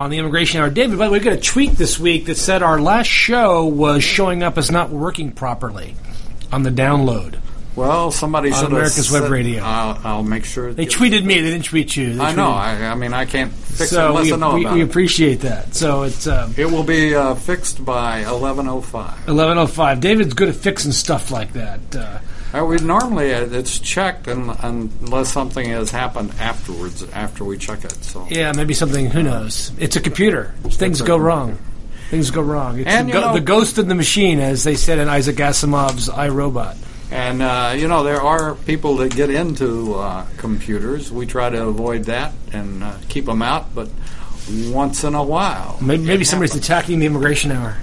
on the Immigration Hour. David, by the way, we got a tweet this week that said our last show was showing up as not working properly on the download. Well, somebody On America's Web Radio. I'll, I'll make sure. it They tweeted me; they didn't tweet you. They I know. I, I mean, I can't fix it so unless we, I know we, about we it. appreciate that. So it's um, It will be uh, fixed by 11:05. eleven oh five. David's good at fixing stuff like that. Uh, Uh, we normally uh, it's checked un unless something has happened afterwards after we check it. So yeah, maybe something. Who knows? It's a computer. Things a go computer. wrong. Things go wrong. It's And, the, go- know- the ghost of the machine, as they said in Isaac Asimov's I Robot. and uh, you know there are people that get into uh, computers. We try to avoid that and uh, keep them out, but once in a while, Maybe, maybe somebody's attacking the immigration hour.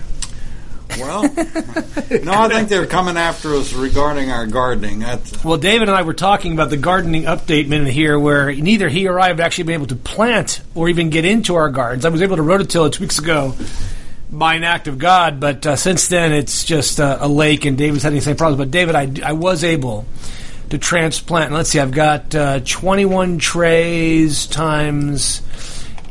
Well, no, I think they're coming after us regarding our gardening. That's, Well, David and I were talking about the gardening update minute here, where neither he or I have actually been able to plant or even get into our gardens. I was able to rototill it two weeks ago by an act of God, but uh, since then it's just uh, a lake, and David's having the same problems. But David, I, I was able to transplant. Let's see, I've got uh, 21 trays times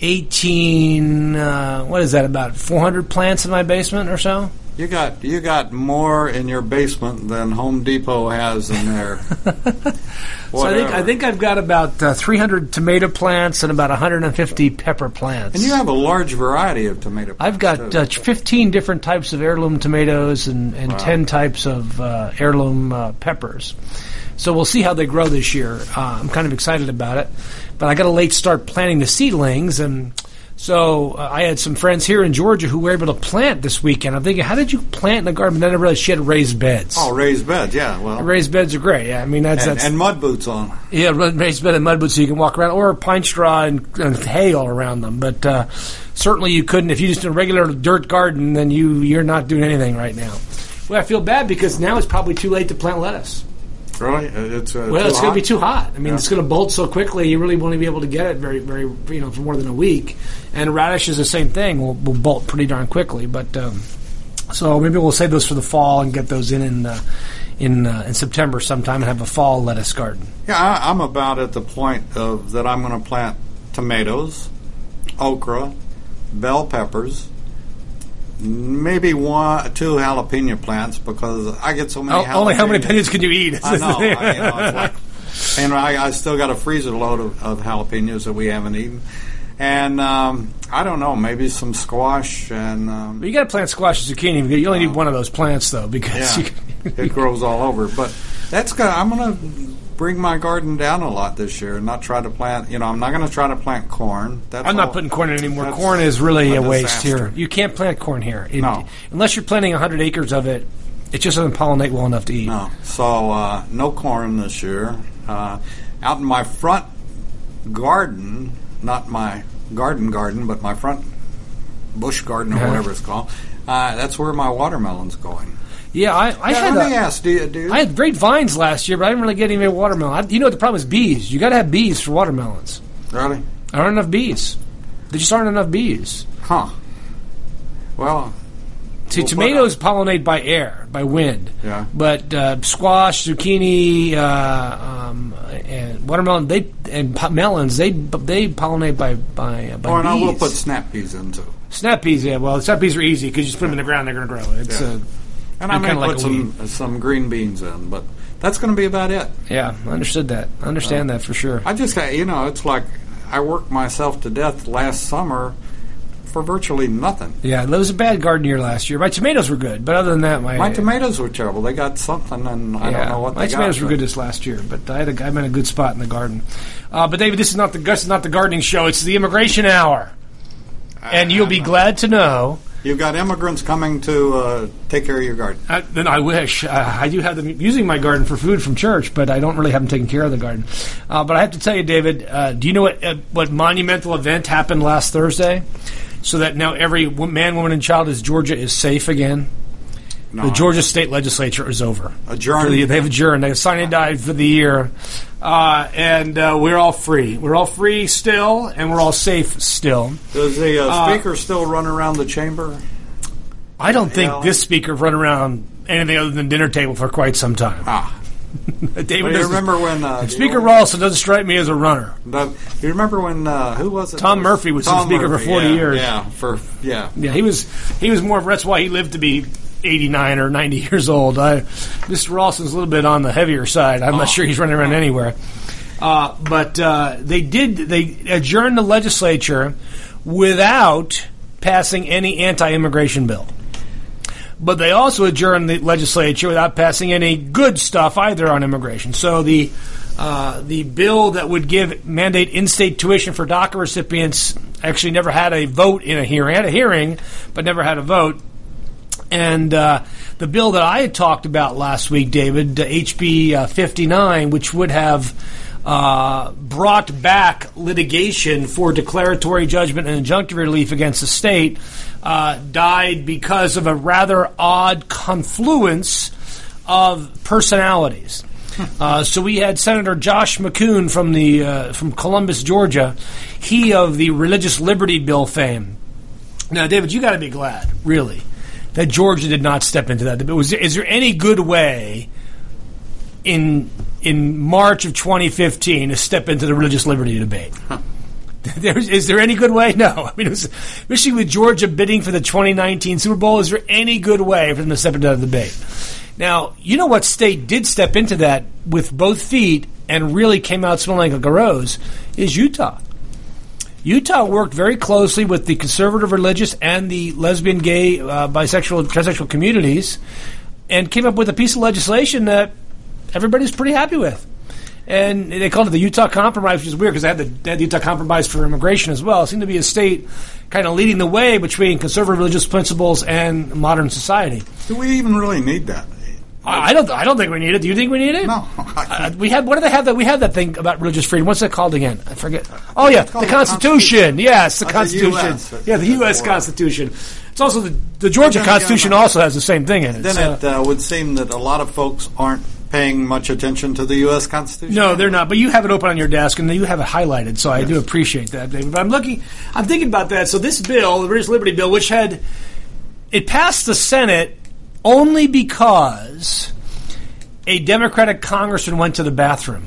18. Uh, what is that? About 400 plants in my basement or so. You got you got more in your basement than Home Depot has in there. So I think I think I've got about uh, 300 tomato plants and about 150 pepper plants. And you have a large variety of tomato. Plants. I've got uh, 15 different types of heirloom tomatoes and, and 10 types of uh, heirloom uh, peppers. So we'll see how they grow this year. Uh, I'm kind of excited about it. But I got a late start planting the seedlings. And so uh, I had some friends here in Georgia who were able to plant this weekend. I'm thinking, how did you plant in a garden? Then I realized she had raised beds. oh raised beds. Yeah, well, Raised beds are great. Yeah, I mean, that's, and, that's and mud boots on. yeah, raised bed and mud boots so you can walk around, or pine straw and, and hay all around them. But uh, certainly you couldn't if you just did a regular dirt garden. Then you you're not doing anything right now. Well, I feel bad because now it's probably too late to plant lettuce. Really, it's uh, Well, it's going to be too hot. I mean, Yeah. it's going to bolt so quickly. You really won't be able to get it very, very, you know, for more than a week. And radish is the same thing. Will will bolt pretty darn quickly. But um, so maybe we'll save those for the fall and get those in in uh, in, uh, in September sometime and have a fall lettuce garden. Yeah, I, I'm about at the point of that. I'm going to plant tomatoes, okra, bell peppers, maybe one, two jalapeno plants because I get so many. Oh, only how many jalapenos. can you eat? I know. I, you know like, and I, I still got a freezer load of, of jalapenos that we haven't eaten, and um, I don't know, maybe some squash and um, You got to plant squash and zucchini. You only need one of those plants though, because yeah, you can, it grows all over. But that's gonna. I'm gonna bring my garden down a lot this year and not try to plant. You know, I'm not going to try to plant corn. That's I'm not all- putting corn in anymore. Corn is really a a waste here. You can't plant corn here. It- No. unless you're planting 100 acres of it, it just doesn't pollinate well enough to eat. No. So uh, no corn this year. Uh, out in my front garden, not my garden garden, but my front bush garden or Uh-huh. whatever it's called. Uh, that's where my watermelon's going. Yeah, I, I Yeah, had let me a- ask, do you, you- I had great vines last year, but I didn't really get any watermelon. I, you know what the problem is? Bees. You got to have bees for watermelons. really? There aren't enough bees. There just aren't enough bees. Huh. Well, See, Well, tomatoes pollinate by air, by wind. Yeah. But uh, squash, zucchini, uh, um, and watermelon, they and melons, they they pollinate by by, uh, by oh, and I bees. will put snap peas in too. snap peas. Yeah, well, snap peas are easy because you just put them in the ground, they're going to grow. It's Yeah. uh, And I They're may put some some green beans in, but that's going to be about it. yeah, I understood that. I understand that for sure. I just, got- you know, it's like I worked myself to death last summer for virtually nothing. Yeah, it was a bad garden year last year. My tomatoes were good, but other than that, my My tomatoes were terrible. They got something, and I yeah, don't know what my tomatoes got. were good this last year, but I had a, I'm in a good spot in the garden. Uh, but David, this is not the this is not the gardening show. It's the immigration hour, and you'll be uh, glad to know. You've got immigrants coming to uh, take care of your garden. Uh, then I wish uh, I do have them using my garden for food from church, but I don't really have them taking care of the garden. Uh, but I have to tell you, David, uh, do you know what uh, what monumental event happened last Thursday? So that now every man, woman, and child in Georgia is safe again. No, The Georgia state legislature is over. Adjourned? They've adjourned. They've signed and died for the year, uh, and uh, we're all free. We're all free still, and we're all safe still. Does the uh, Uh, speaker still run around the chamber? I don't think Yeah. this speaker run around anything other than dinner table for quite some time. Ah, David, Well, you remember when uh, Speaker Ralston doesn't strike me as a runner. The, you remember when uh, who was it? Tom Murphy was the Tom speaker for 40 yeah, years. Yeah, for yeah. Yeah, he was he was more. That's why he lived to be 89 or 90 years old. I, Mr. Ralston's a little bit on the heavier side. I'm not sure he's running around anywhere. Uh, but uh, they did they adjourned the legislature without passing any anti-immigration bill. But they also adjourned the legislature without passing any good stuff either on immigration. So the uh, the bill that would give mandate in-state tuition for DACA recipients actually never had a vote in a hearing. Had a hearing, but never had a vote. And uh, the bill that I had talked about last week, David, HB uh, 59, which would have uh, brought back litigation for declaratory judgment and injunctive relief against the state, uh, died because of a rather odd confluence of personalities. Uh, so we had Senator Josh McKoon from the uh, from Columbus, Georgia. He of the Religious Liberty Bill fame. Now, David, you got to be glad, really, that Georgia did not step into that. Was there, is there any good way in in March of 2015 to step into the religious liberty debate? There's, is there any good way? No. I mean, it was, especially with Georgia bidding for the 2019 Super Bowl, is there any good way for them to step into that debate? Now, you know what state did step into that with both feet and really came out smelling like a rose is Utah. Utah worked very closely with the conservative religious and the lesbian, gay, uh, bisexual, transsexual communities and came up with a piece of legislation that everybody's pretty happy with. And they called it the Utah Compromise, which is weird because they they had the Utah Compromise for immigration as well. It seemed to be a state kind of leading the way between conservative religious principles and modern society. Do we even really need that? I don't. I don't think we need it. Do you think we need it? No. Uh, we had. What do they have? That we had that thing about religious freedom. What's that called again? I forget. Oh yeah, the the Constitution. Constitution. Yes, the the Constitution. US. yeah, the U.S. Constitution. It's also the, the Georgia again, Constitution. uh, also has the same thing in it. Then so- it uh, would seem that a lot of folks aren't paying much attention to the U.S. Constitution. No, they're not. But you have it open on your desk, and you have it highlighted. So I do appreciate that, David. But I'm looking. I'm thinking about that. So this bill, the Religious Liberty Bill, which had it passed the Senate only because a Democratic congressman went to the bathroom.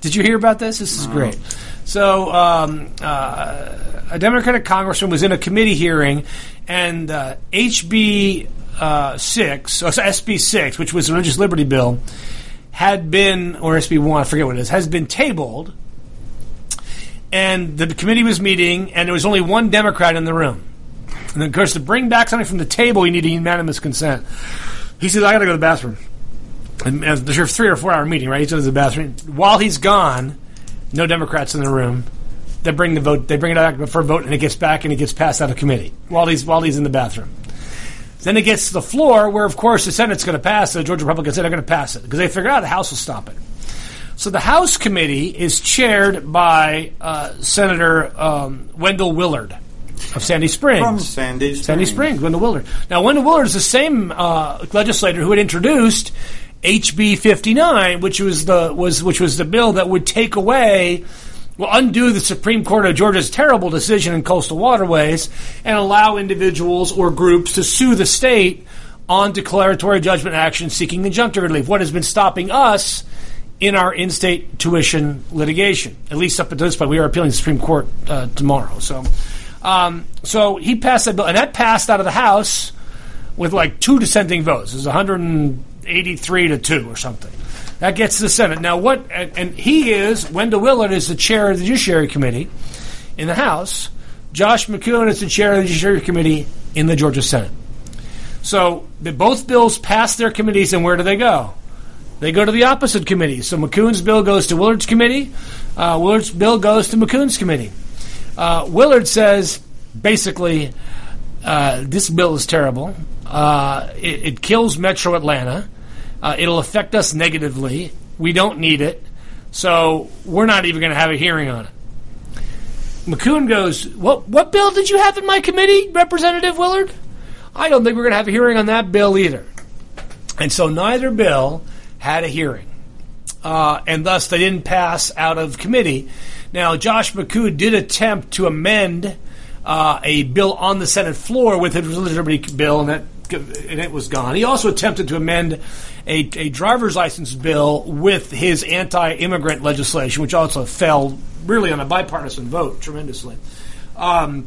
Did you hear about this? This is great. So, um, uh, a Democratic congressman was in a committee hearing, and uh, HB uh, six, or SB six, which was the religious liberty bill, had been, or SB one, I forget what it is, has been tabled. And the committee was meeting, and there was only one Democrat in the room. And of course, to bring back something from the table, you need a unanimous consent. He says, "I got to go to the bathroom." And and there's a three or four hour meeting, right? He's to the bathroom. While he's gone, no Democrats in the room. They bring the vote. They bring it back for a vote, and it gets back and it gets passed out of committee while he's while he's in the bathroom. Then it gets to the floor, where of course the Senate's going to pass. The Georgia Republicans say they're going to pass it because they figure out the House will stop it. So the House committee is chaired by uh, Senator um, Wendell Willard of Sandy Springs. From Sandy Springs. Sandy Springs, Wendell Willard. Now, Wendell Willard is the same uh, legislator who had introduced HB 59, which was the was which was the bill that would take away, well, undo the Supreme Court of Georgia's terrible decision in coastal waterways and allow individuals or groups to sue the state on declaratory judgment action seeking injunctive relief. What has been stopping us in our in-state tuition litigation, at least up until this point, we are appealing to the Supreme Court uh, tomorrow. So. Um, so he passed that bill, and that passed out of the House with like two dissenting votes. It was 183 to two or something. That gets to the Senate. Now, what? And, and he is Wendell Willard is the chair of the Judiciary Committee in the House. Josh McKoon is the chair of the Judiciary Committee in the Georgia Senate. So the, both bills pass their committees, and where do they go? They go to the opposite committee. So McKoon's bill goes to Willard's committee. Uh, Willard's bill goes to McKoon's committee. Uh, Willard says basically uh, this bill is terrible. Uh, it, it kills Metro Atlanta. Uh, it'll affect us negatively. We don't need it. So we're not even going to have a hearing on it. McKoon goes, what, what bill did you have in my committee, Representative Willard? I don't think we're going to have a hearing on that bill either. And so neither bill had a hearing. Uh, and thus they didn't pass out of committee. Now, Josh McKoon did attempt to amend uh, a bill on the Senate floor with his religious liberty bill, and that and it was gone. He also attempted to amend a, a driver's license bill with his anti-immigrant legislation, which also fell really on a bipartisan vote tremendously. Um,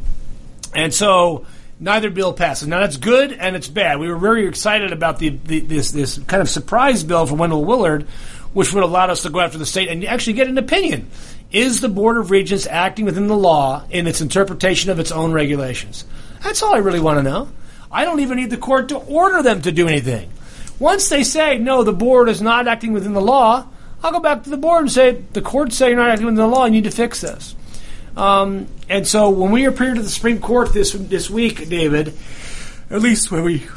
and so neither bill passes. Now that's good and it's bad. We were very excited about the, the this this kind of surprise bill from Wendell Willard, which would allow us to go after the state and actually get an opinion. Is the Board of Regents acting within the law in its interpretation of its own regulations? That's all I really want to know. I don't even need the court to order them to do anything. Once they say, no, the board is not acting within the law, I'll go back to the board and say, the court say you're not acting within the law, you need to fix this. Um, and so when we appear to the Supreme Court this this week, David, at least when we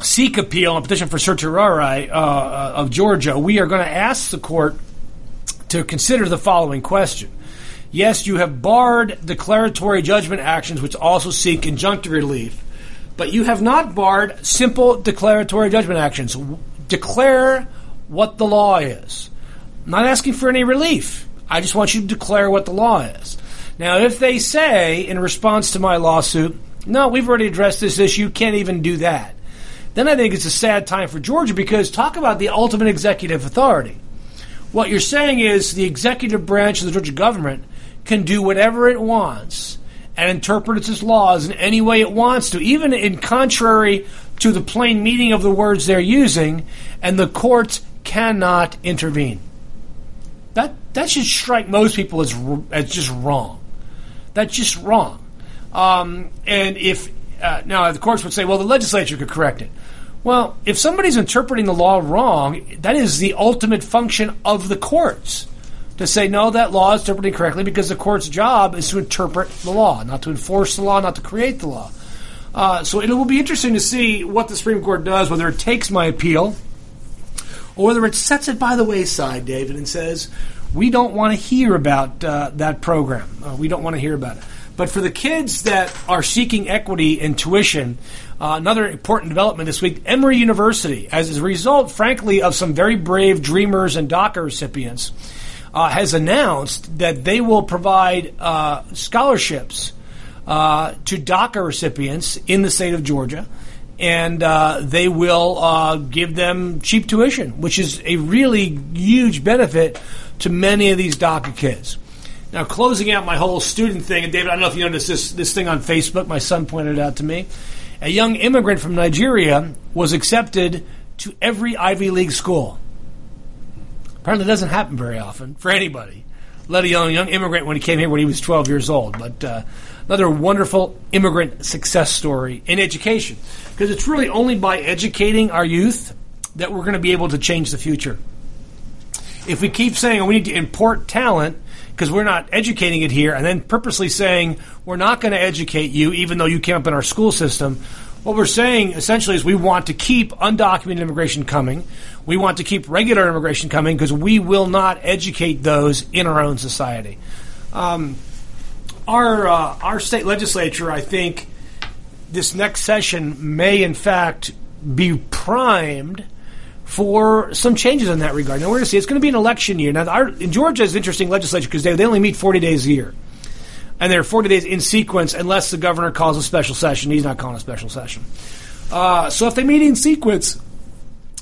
seek appeal and petition for certiorari uh, uh, of Georgia, we are going to ask the court to consider the following question. Yes, you have barred declaratory judgment actions which also seek injunctive relief, but you have not barred simple declaratory judgment actions. Declare what the law is. I'm not asking for any relief. I just want you to declare what the law is. Now, if they say in response to my lawsuit, no, we've already addressed this issue, can't even do that, then I think it's a sad time for Georgia because talk about the ultimate executive authority. What you're saying is the executive branch of the Georgia government can do whatever it wants and interpret its laws in any way it wants to, even in contrary to the plain meaning of the words they're using, and the courts cannot intervene. That that should strike most people as as just wrong. That's just wrong. Um, and if uh, now the courts would say, well, the legislature could correct it. Well, if somebody's interpreting the law wrong, that is the ultimate function of the courts to say no, that law is interpreted correctly because the court's job is to interpret the law, not to enforce the law, not to create the law. Uh, so it will be interesting to see what the Supreme Court does, whether it takes my appeal or whether it sets it by the wayside, David, and says we don't want to hear about uh, that program. Uh, we don't want to hear about it. But for the kids that are seeking equity in tuition, uh, another important development this week Emory University, as a result, frankly, of some very brave Dreamers and DACA recipients, uh, has announced that they will provide uh, scholarships uh, to DACA recipients in the state of Georgia and uh, they will uh, give them cheap tuition, which is a really huge benefit to many of these DACA kids. Now, closing out my whole student thing, and David, I don't know if you noticed this, this thing on Facebook. My son pointed it out to me. A young immigrant from Nigeria was accepted to every Ivy League school. Apparently, it doesn't happen very often for anybody, let alone a young immigrant when he came here when he was 12 years old. But uh, another wonderful immigrant success story in education. Because it's really only by educating our youth that we're going to be able to change the future. If we keep saying we need to import talent because we're not educating it here, and then purposely saying we're not going to educate you even though you came up in our school system, what we're saying essentially is we want to keep undocumented immigration coming. We want to keep regular immigration coming because we will not educate those in our own society. Um, our uh, our state legislature, I think, this next session may in fact be primed for some changes in that regard. Now we're going to see it's going to be an election year. Now our, in Georgia is interesting legislature because they, they only meet 40 days a year. And they're 40 days in sequence unless the governor calls a special session. He's not calling a special session. Uh, so if they meet in sequence,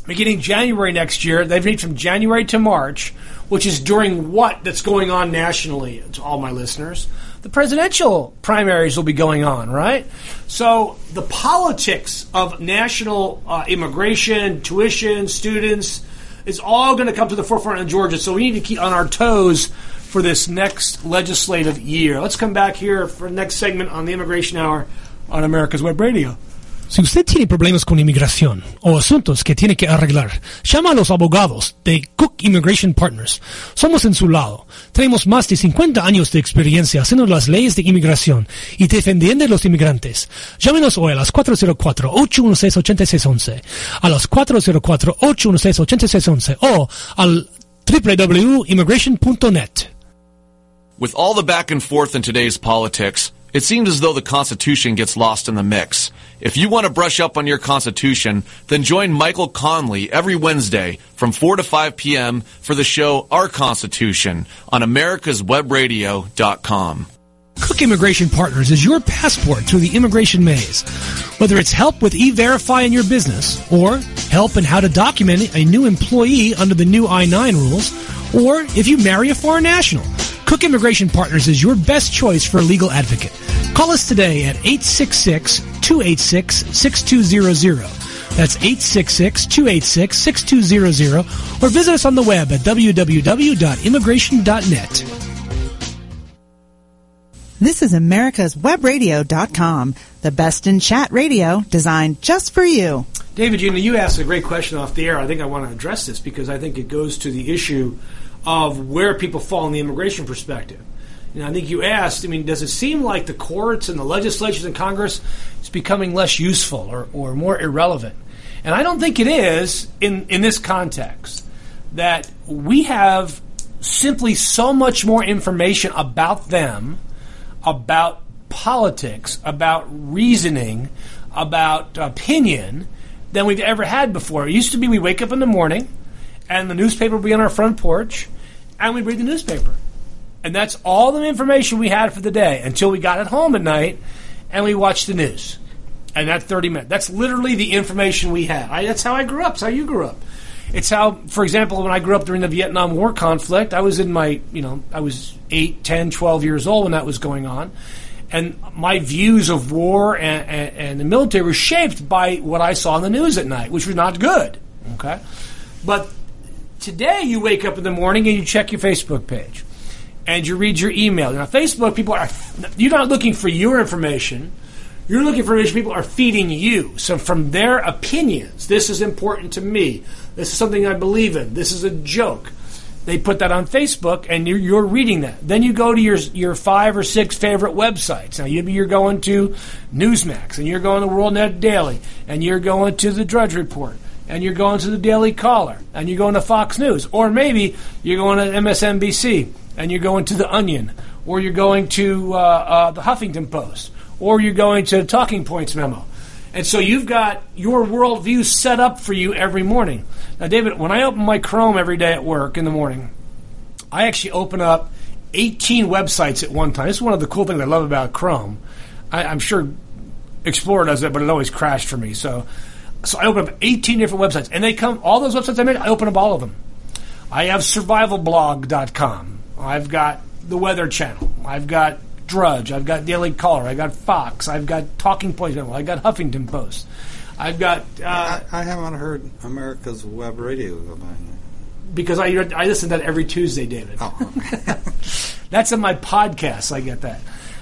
beginning January next year, they meet from January to March, which is during what that's going on nationally to all my listeners the presidential primaries will be going on, right? So the politics of national uh, immigration, tuition, students is all going to come to the forefront in Georgia. So we need to keep on our toes for this next legislative year. Let's come back here for the next segment on the Immigration Hour on America's Web Radio. Si usted tiene problemas con inmigración o asuntos que tiene que arreglar, llama a los abogados de Cook Immigration Partners. Somos en su lado. Tenemos más de 50 años de experiencia haciendo las leyes de inmigración y defendiendo a los inmigrantes. Llámenos hoy a las 404-816-8611, a las 404-816-8611 o al www.immigration.net. With all the back and forth in today's politics, it seems as though the Constitution gets lost in the mix. If you want to brush up on your Constitution, then join Michael Conley every Wednesday from 4 to 5 p.m. for the show Our Constitution on americaswebradio.com. Kuck Immigration Partners is your passport through the immigration maze. Whether it's help with e-verify in your business, or help in how to document a new employee under the new I-9 rules, or if you marry a foreign national, Kuck Immigration Partners is your best choice for a legal advocate. Call us today at 866-286-6200. That's 866-286-6200 or visit us on the web at www.immigration.net. This is America's Webradio.com, the best in chat radio designed just for you. David, you know, you asked a great question off the air. I think I want to address this because I think it goes to the issue of where people fall in the immigration perspective. Know, I think you asked, I mean, does it seem like the courts and the legislatures and Congress is becoming less useful or, or more irrelevant? And I don't think it is in, in this context that we have simply so much more information about them, about politics, about reasoning, about opinion than we've ever had before. It used to be we wake up in the morning and the newspaper would be on our front porch and we'd read the newspaper. And that's all the information we had for the day until we got at home at night and we watched the news. And that 30 minutes. That's literally the information we had. I, that's how I grew up. It's how you grew up. It's how, for example, when I grew up during the Vietnam War conflict, I was in my, you know, I was 8, 10, 12 years old when that was going on. And my views of war and, and, and the military were shaped by what I saw in the news at night, which was not good. Okay? But today you wake up in the morning and you check your Facebook page and you read your email. Now, Facebook people are, you're not looking for your information. You're looking for information people are feeding you. So, from their opinions, this is important to me. This is something I believe in. This is a joke. They put that on Facebook, and you're, you're reading that. Then you go to your your five or six favorite websites. Now, maybe you're going to Newsmax, and you're going to WorldNet Daily, and you're going to the Drudge Report, and you're going to the Daily Caller, and you're going to Fox News, or maybe you're going to MSNBC, and you're going to the Onion, or you're going to uh, uh, the Huffington Post, or you're going to Talking Points memo. And so you've got your worldview set up for you every morning. Now, David, when I open my Chrome every day at work in the morning, I actually open up 18 websites at one time. This is one of the cool things I love about Chrome. I, I'm sure Explorer does it, but it always crashed for me. So, so I open up 18 different websites, and they come. All those websites I made, I open up all of them. I have survivalblog.com. I've got the Weather Channel. I've got Drudge. I've got Daily Caller. I've got Fox. I've got Talking Points. I've got Huffington Post. I've got uh, I, I haven't heard America's Web Radio go by. because I I listen to that every Tuesday, David. Oh, That's in my podcast. I get that.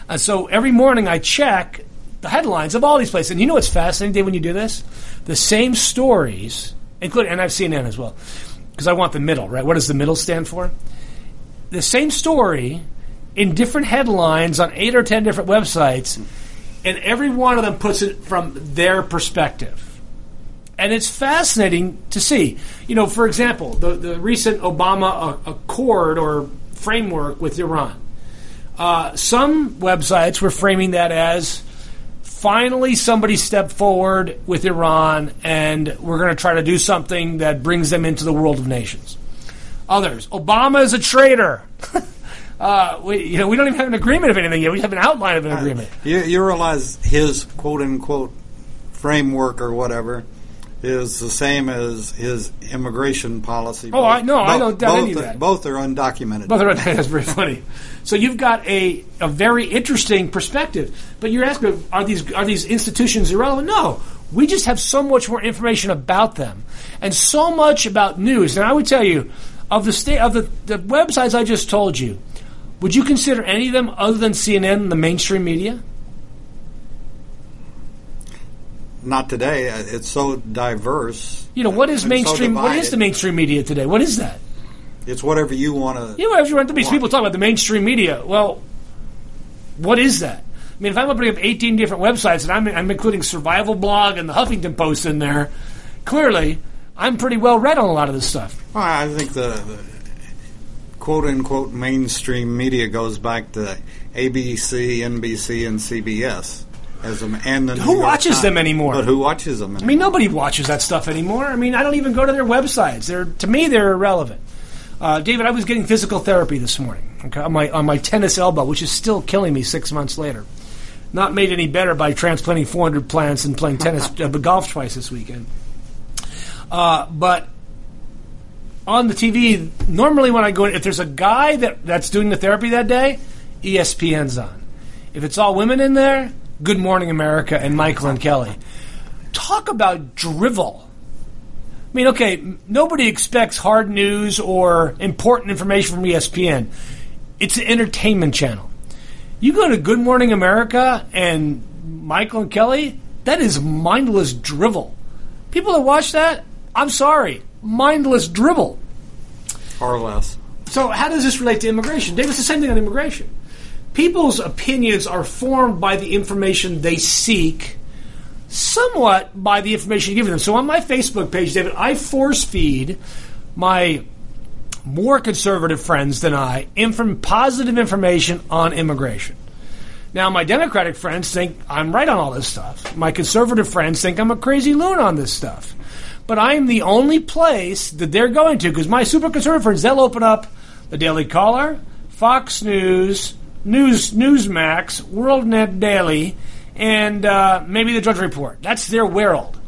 Uh, so every morning I check the headlines of all these places. And you know what's fascinating, Dave, when you do this? The same stories, including, and I've seen CNN as well, because I want the middle, right? What does the middle stand for? The same story in different headlines on eight or ten different websites, and every one of them puts it from their perspective. And it's fascinating to see. You know, for example, the, the recent Obama uh, Accord or framework with Iran. Uh, some websites were framing that as finally somebody stepped forward with Iran and we're going to try to do something that brings them into the world of nations. Others, Obama is a traitor. uh, we, you know, we don't even have an agreement of anything yet. We have an outline of an agreement. you, you realize his quote unquote framework or whatever is the same as his immigration policy. Oh, I- no, I don't doubt both any of are, that. Both are undocumented. Both are That's very funny. So you've got a, a very interesting perspective, but you're asking, are these are these institutions irrelevant? No, we just have so much more information about them, and so much about news. And I would tell you, of the state of the, the websites I just told you, would you consider any of them other than CNN the mainstream media? Not today. It's so diverse. You know what is and so mainstream? what is the mainstream media today? What is that? It's whatever you want to. You know, everyone, these people talk about the mainstream media. Well, what is that? I mean, if I'm opening up 18 different websites and I'm, I'm including Survival Blog and the Huffington Post in there, clearly I'm pretty well read on a lot of this stuff. Well, I think the, the quote unquote mainstream media goes back to ABC, NBC, and CBS. As a, and the Who York watches Times. them anymore? But who watches them? I mean, nobody watches that stuff anymore. I mean, I don't even go to their websites. They're to me, they're irrelevant. Uh, David, I was getting physical therapy this morning. okay, on my on my tennis elbow, which is still killing me six months later. Not made any better by transplanting 400 plants and playing tennis, uh, golf twice this weekend. Uh, but on the TV, normally when I go if there's a guy that, that's doing the therapy that day, ESPN's on. If it's all women in there, Good Morning America and Michael and Kelly. Talk about drivel. I mean, okay, nobody expects hard news or important information from ESPN. It's an entertainment channel. You go to Good Morning America and Michael and Kelly, that is mindless drivel. People that watch that, I'm sorry, mindless drivel. or less. So, how does this relate to immigration? Dave, it's the same thing on immigration. People's opinions are formed by the information they seek, somewhat by the information you give them. So, on my Facebook page, David, I force feed my more conservative friends than I inform positive information on immigration. Now, my Democratic friends think I'm right on all this stuff. My conservative friends think I'm a crazy loon on this stuff. But I am the only place that they're going to because my super conservative friends, they'll open up the Daily Caller, Fox News, News Newsmax, WorldNet Daily, and uh, maybe the Drudge Report. That's their world.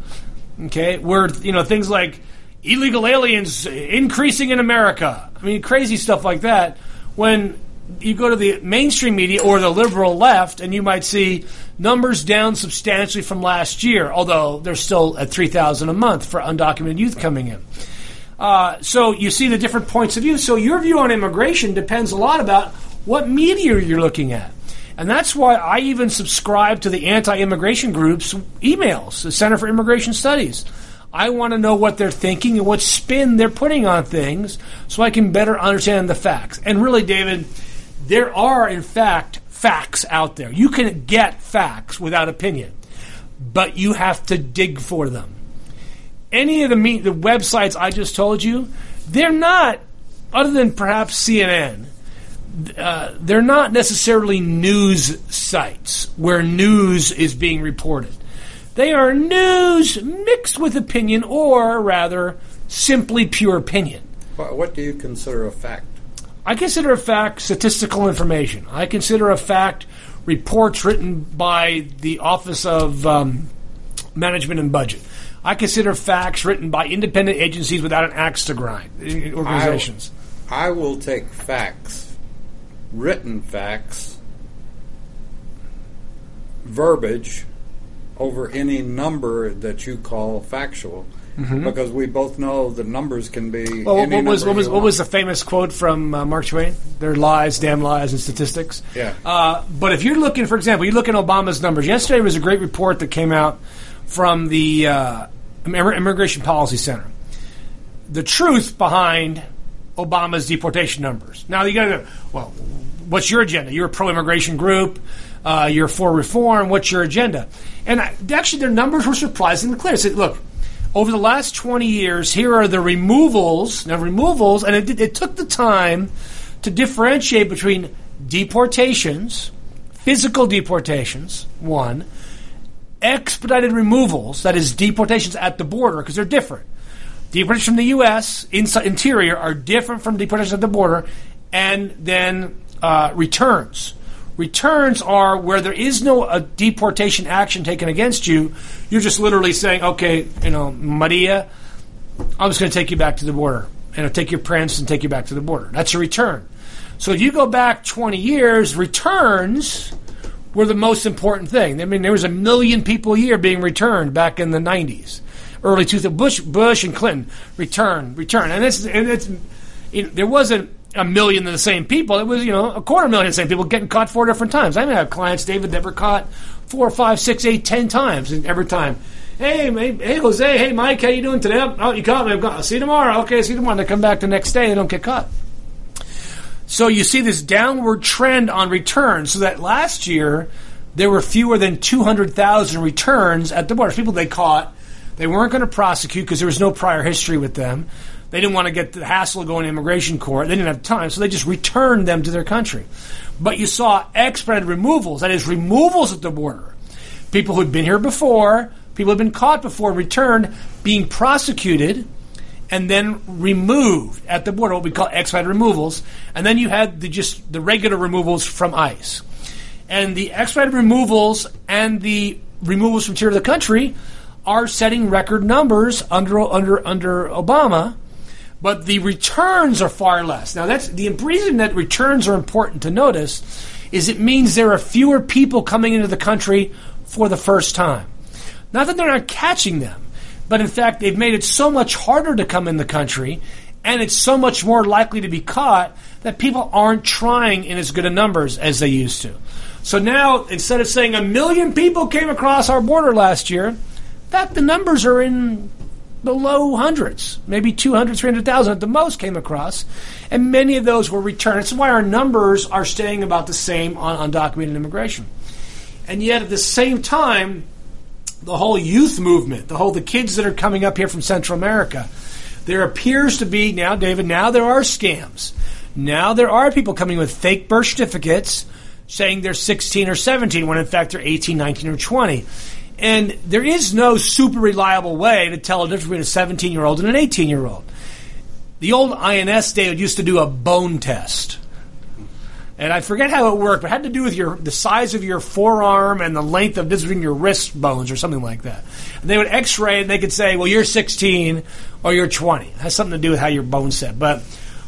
Okay, where you know things like illegal aliens increasing in America. I mean, crazy stuff like that. When you go to the mainstream media or the liberal left, and you might see numbers down substantially from last year, although they're still at three thousand a month for undocumented youth coming in. Uh, so you see the different points of view. So your view on immigration depends a lot about what media you're looking at. And that's why I even subscribe to the anti immigration groups' emails, the Center for Immigration Studies. I want to know what they're thinking and what spin they're putting on things so I can better understand the facts. And really, David, there are, in fact, facts out there. You can get facts without opinion, but you have to dig for them. Any of the, me- the websites I just told you, they're not, other than perhaps CNN, uh, they're not necessarily news sites where news is being reported. They are news mixed with opinion, or rather, simply pure opinion. What, do you consider a fact? I consider a fact statistical information. I consider a fact reports written by the Office of um, Management and Budget. I consider facts written by independent agencies without an axe to grind, eh, organizations. I will take facts, written facts, verbiage over any number that you call factual. Because we both know the numbers can be. Mm-hmm. Well, what was what was what was the famous quote from uh, Mark Twain? They're lies, damn lies, and statistics. Yeah. Uh, but if you're looking, for example, you look at Obama's numbers. Yesterday was a great report that came out from the uh, Immigration Policy Center. The truth behind Obama's deportation numbers. Now you got to go, well, what's your agenda? You're a pro-immigration group. Uh, you're for reform. What's your agenda? And I, actually, their numbers were surprisingly clear. They said, look, over the last 20 years, here are the removals. Now, removals, and it, it took the time to differentiate between deportations, physical deportations, one, expedited removals, that is, deportations at the border, because they're different. Deportations from the U.S. interior are different from deportations at the border, and then uh, returns. Returns are where there is no uh, deportation action taken against you. You're just literally saying, okay, you know, Maria, I'm just going to take you back to the border. And I'll take your parents and take you back to the border. That's a return. So if you go back 20 years, returns were the most important thing. I mean, there was a million people a year being returned back in the 90s, early 2000s. Bush, Bush and Clinton, return, return. And it's, and it's it, there wasn't a million of the same people. It was, you know, a quarter million of the same people getting caught four different times. I have clients, David, that were caught four, five, six, eight, ten times, and every time. Hey, hey, Jose. Hey, Mike. How you doing today? Oh, you caught me. I'm gone. I'll see you tomorrow. Okay, see you tomorrow. They come back the next day. They don't get caught. So you see this downward trend on returns. So that last year there were fewer than 200,000 returns at the border. People they caught, they weren't going to prosecute because there was no prior history with them. They didn't want to get the hassle of going to immigration court. They didn't have time, so they just returned them to their country. But you saw expedited removals, that is, removals at the border. People who'd been here before, people who'd been caught before, returned, being prosecuted and then removed at the border, what we call expedited removals, and then you had the just the regular removals from ICE. And the expedited removals and the removals from tier of the country are setting record numbers under under under Obama, but the returns are far less. Now that's the reason that returns are important to notice is it means there are fewer people coming into the country for the first time. Not that they're not catching them, but in fact, they've made it so much harder to come in the country, and it's so much more likely to be caught that people aren't trying in as good a numbers as they used to. So now, instead of saying a million people came across our border last year, fact, the numbers are in the low hundreds, maybe 200, 300,000 at the most came across, and many of those were returned. That's why our numbers are staying about the same on undocumented immigration. And yet, at the same time, the whole youth movement, the whole the kids that are coming up here from Central America, there appears to be now, David. Now there are scams. Now there are people coming with fake birth certificates saying they're 16 or 17 when in fact they're 18, 19, or 20. And there is no super reliable way to tell the difference between a 17 year old and an 18 year old. The old INS, David, used to do a bone test and I forget how it worked, but it had to do with your the size of your forearm and the length of this between your wrist bones or something like that. And they would X-ray and they could say, well, you're 16 or you're 20. It has something to do with how your bones set. But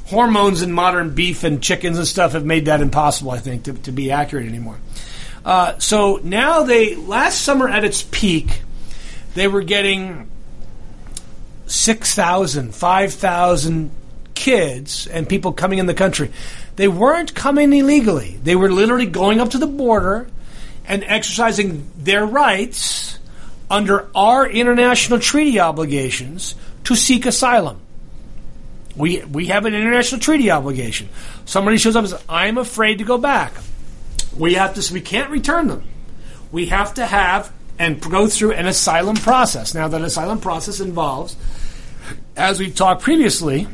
hormones in modern beef and chickens and stuff have made that impossible, I think, to, to be accurate anymore. Uh, so now they last summer at its peak, they were getting 6,000, 5,000 kids and people coming in the country. They weren't coming illegally. They were literally going up to the border and exercising their rights under our international treaty obligations to seek asylum. We, we have an international treaty obligation. Somebody shows up and says, I'm afraid to go back. We have to, we can't return them. We have to have and go through an asylum process. Now, that asylum process involves, as we've talked previously,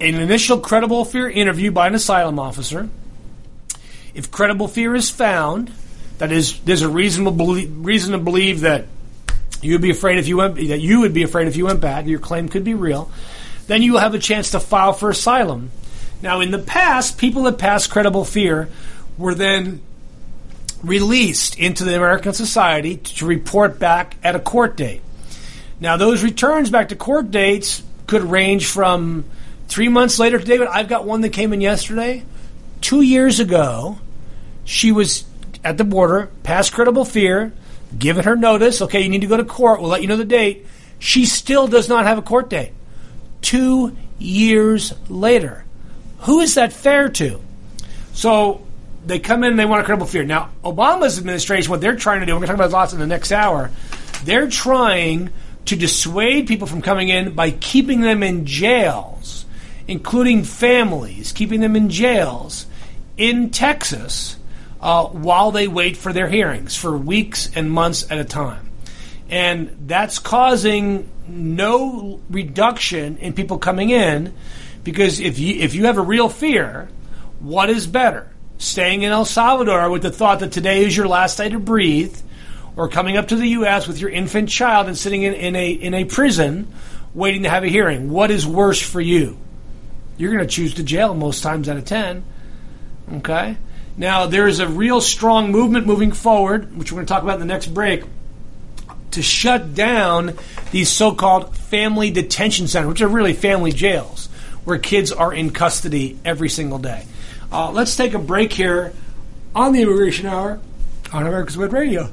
an initial credible fear interview by an asylum officer. If credible fear is found, that is, there's a reasonable reason to believe that you would be afraid if you went that you would be afraid if you went back. Your claim could be real. Then you will have a chance to file for asylum. Now, in the past, people that passed credible fear were then released into the American society to report back at a court date. Now, those returns back to court dates could range from Three months later, David, I've got one that came in yesterday. Two years ago, she was at the border, past credible fear, given her notice. Okay, you need to go to court. We'll let you know the date. She still does not have a court date. Two years later. Who is that fair to? So they come in and they want a credible fear. Now, Obama's administration, what they're trying to do, we're going to talk about lots in the next hour, they're trying to dissuade people from coming in by keeping them in jails including families, keeping them in jails in Texas uh, while they wait for their hearings for weeks and months at a time. And that's causing no reduction in people coming in because if you if you have a real fear, what is better? Staying in El Salvador with the thought that today is your last day to breathe, or coming up to the U.S. with your infant child and sitting in, in a in a prison waiting to have a hearing. What is worse for you? you're going to choose to jail most times out of 10. Okay? Now, there is a real strong movement moving forward, which we're going to talk about in the next break, to shut down these so called family detention centers, which are really family jails, where kids are in custody every single day. Uh, let's take a break here on the Immigration Hour on America's Web Radio.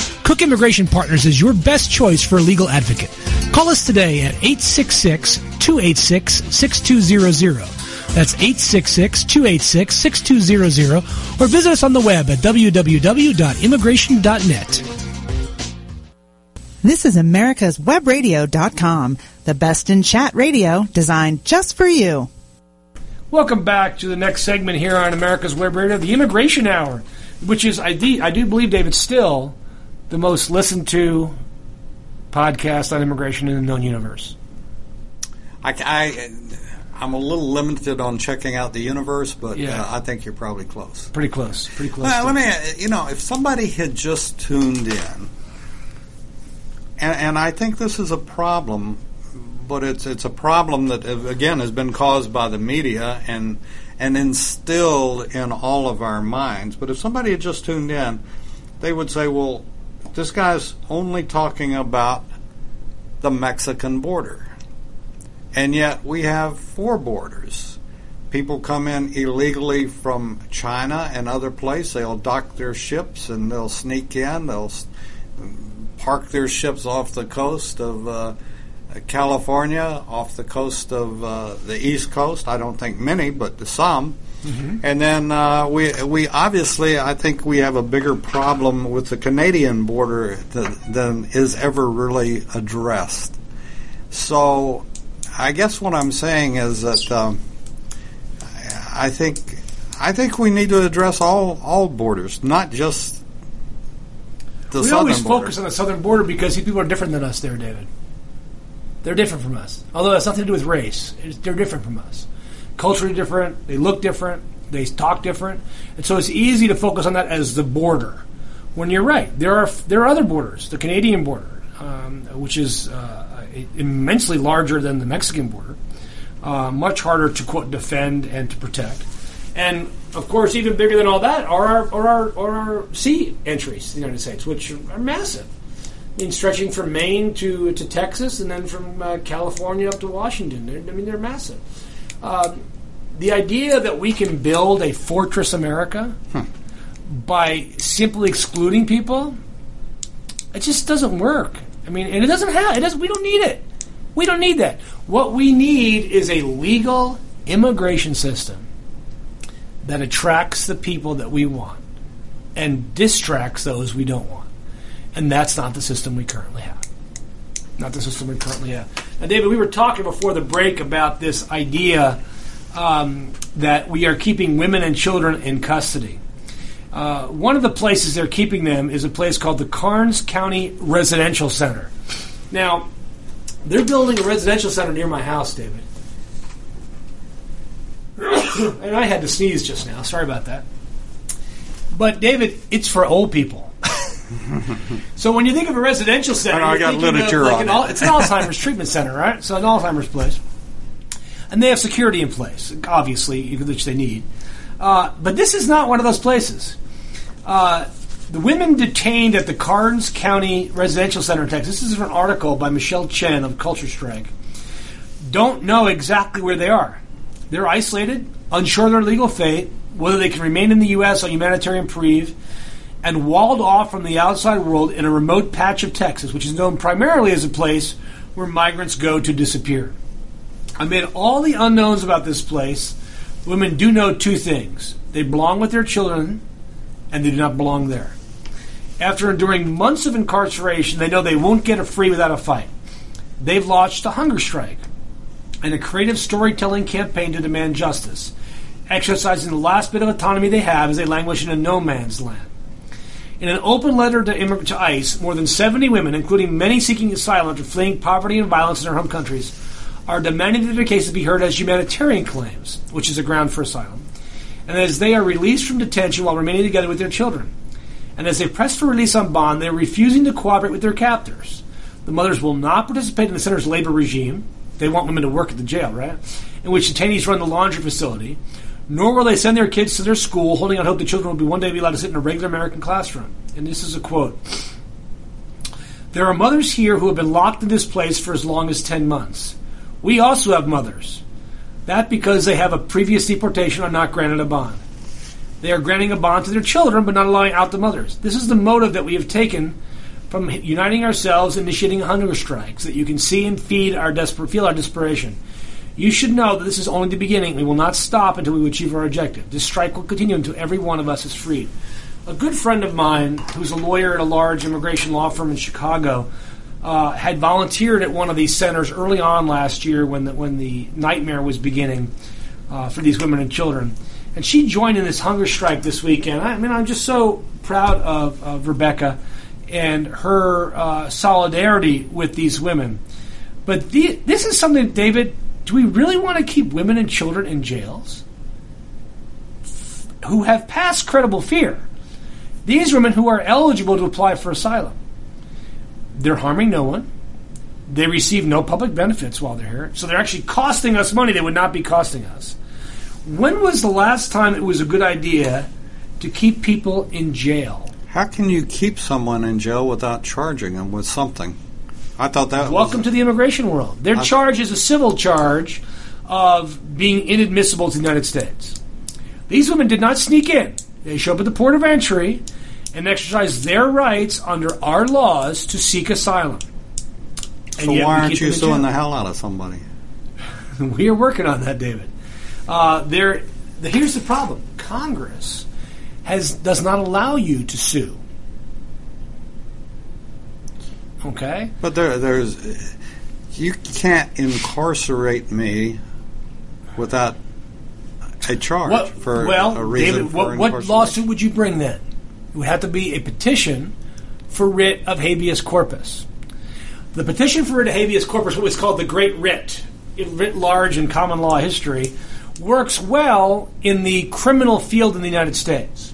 Kuck Immigration Partners is your best choice for a legal advocate. Call us today at 866-286-6200. That's 866-286-6200 or visit us on the web at www.immigration.net. This is America's Webradio.com, the best in chat radio designed just for you. Welcome back to the next segment here on America's Web Radio, the Immigration Hour, which is, I, de- I do believe, David, still the most listened to podcast on immigration in the known universe. I, I, I'm a little limited on checking out the universe, but Yeah. uh, I think you're probably close. Pretty close. Pretty close. Well, let me, you know, if somebody had just tuned in, and, and I think this is a problem, but it's it's a problem that uh, again has been caused by the media and and instilled in all of our minds. But if somebody had just tuned in, they would say, "Well, this guy's only talking about the Mexican border." And yet we have four borders. People come in illegally from China and other places. They'll dock their ships and they'll sneak in. They'll park their ships off the coast of uh, California, off the coast of uh, the East Coast. I don't think many, but some. And then uh, we we obviously I think we have a bigger problem with the Canadian border than, than is ever really addressed. So I guess what I'm saying is that um, I think I think we need to address all all borders, not just the we southern always border. focus on the southern border because these people are different than us there, David. They're different from us. Although it has nothing to do with race. It's, they're different from us. Culturally different. They look different. They talk different. And so it's easy to focus on that as the border. When you're right, there are there are other borders. The Canadian border, um, which is uh, immensely larger than the Mexican border, uh, much harder to quote defend and to protect. And of course, even bigger than all that are our, are our, are our sea entries to the United States, which are massive. I mean, stretching from Maine to, to Texas and then from uh, California up to Washington. They're, I mean, they're massive. Um, the idea that we can build a fortress America hmm. by simply excluding people, it just doesn't work. I mean, and it doesn't have. It doesn't. We don't need it. We don't need that. What we need is a legal immigration system that attracts the people that we want and distracts those we don't want. And that's not the system we currently have. Not the system we currently have. Now, David, we were talking before the break about this idea um, that we are keeping women and children in custody. Uh, one of the places they're keeping them is a place called the Karnes County Residential Center. Now, they're building a residential center near my house, David. and I had to sneeze just now. Sorry about that. But David, it's for old people. so when you think of a residential center, I know, I got thinking of literature like on an it. it's an Alzheimer's treatment center, right? So an Alzheimer's place, and they have security in place, obviously, which they need. Uh, but this is not one of those places. Uh, the women detained at the Karnes County Residential Center in Texas. This is an article by Michelle Chen of Culture Strike. Don't know exactly where they are. They're isolated, unsure of their legal fate, whether they can remain in the U.S. on humanitarian reprieve, and walled off from the outside world in a remote patch of Texas, which is known primarily as a place where migrants go to disappear. Amid all the unknowns about this place, women do know two things they belong with their children, and they do not belong there. After enduring months of incarceration, they know they won't get a free without a fight. They've launched a hunger strike and a creative storytelling campaign to demand justice, exercising the last bit of autonomy they have as they languish in a no man's land. In an open letter to, to ICE, more than 70 women, including many seeking asylum after fleeing poverty and violence in their home countries, are demanding that their cases be heard as humanitarian claims, which is a ground for asylum, and as they are released from detention while remaining together with their children. And as they press for release on bond, they are refusing to cooperate with their captors. The mothers will not participate in the center's labor regime. They want women to work at the jail, right? In which detainees run the laundry facility. Nor will they send their kids to their school, holding out hope the children will be one day be allowed to sit in a regular American classroom. And this is a quote. There are mothers here who have been locked in this place for as long as 10 months. We also have mothers. That because they have a previous deportation are not granted a bond. They are granting a bond to their children, but not allowing out the mothers. This is the motive that we have taken from uniting ourselves, initiating hunger strikes, that you can see and feed our desper- feel our desperation. You should know that this is only the beginning. We will not stop until we achieve our objective. This strike will continue until every one of us is freed. A good friend of mine, who's a lawyer at a large immigration law firm in Chicago, uh, had volunteered at one of these centers early on last year when the, when the nightmare was beginning uh, for these women and children. And she joined in this hunger strike this weekend. I mean, I'm just so proud of, of Rebecca and her uh, solidarity with these women. But the, this is something, David, do we really want to keep women and children in jails who have passed credible fear? These women who are eligible to apply for asylum, they're harming no one. They receive no public benefits while they're here. So they're actually costing us money they would not be costing us. When was the last time it was a good idea to keep people in jail? How can you keep someone in jail without charging them with something? I thought that Welcome to the immigration world. Their I- charge is a civil charge of being inadmissible to the United States. These women did not sneak in. They show up at the port of entry and exercise their rights under our laws to seek asylum. And So why aren't you suing the hell out of somebody? we are working on that, David. Uh, there, the, here's the problem: Congress has does not allow you to sue. Okay, But there, there's you can't incarcerate me without a charge What, for well, a reason David, what, what lawsuit would you bring then? Would have to be a petition for writ of habeas corpus. The petition for writ of habeas corpus, what was called the Great Writ, in writ large in common law history, works well in the criminal field in the United States.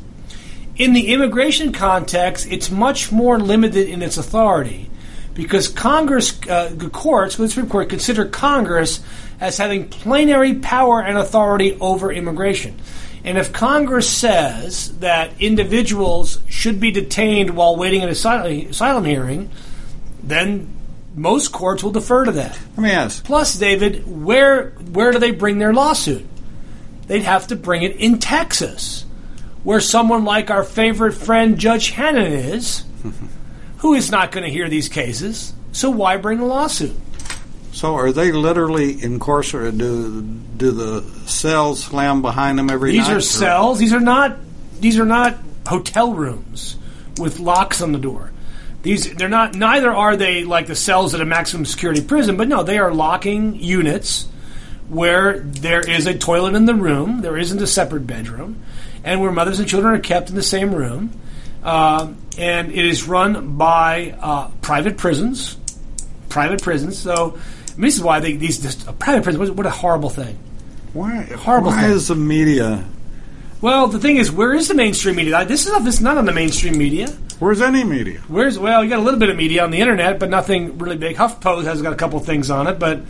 In the immigration context, it's much more limited in its authority because Congress, uh, the courts, the Supreme Court, consider Congress as having plenary power and authority over immigration. And if Congress says that individuals should be detained while waiting an asylum, asylum hearing, then most courts will defer to that. Let me ask. Plus, David, where where do they bring their lawsuit? They'd have to bring it in Texas, where someone like our favorite friend Judge Hanen is, who is not going to hear these cases. So why bring a lawsuit? So are they literally incarcerated? Do do the cells slam behind them every These night? are or- cells. These are not. These are not hotel rooms with locks on the door. These they're not. Neither are they like the cells at a maximum security prison. But no, they are locking units where there is a toilet in the room. There isn't a separate bedroom, and where mothers and children are kept in the same room. Um, and it is run by uh, private prisons. Private prisons. So. This is why they, these just, uh, private prisons. What, what a horrible thing. Why, Horrible why thing. is the media? Well, the thing is, where is the mainstream media? This is, not, this is not on the mainstream media. Where's any media? Where's well, you got a little bit of media on the internet, but nothing really big. HuffPost has got a couple things on it, but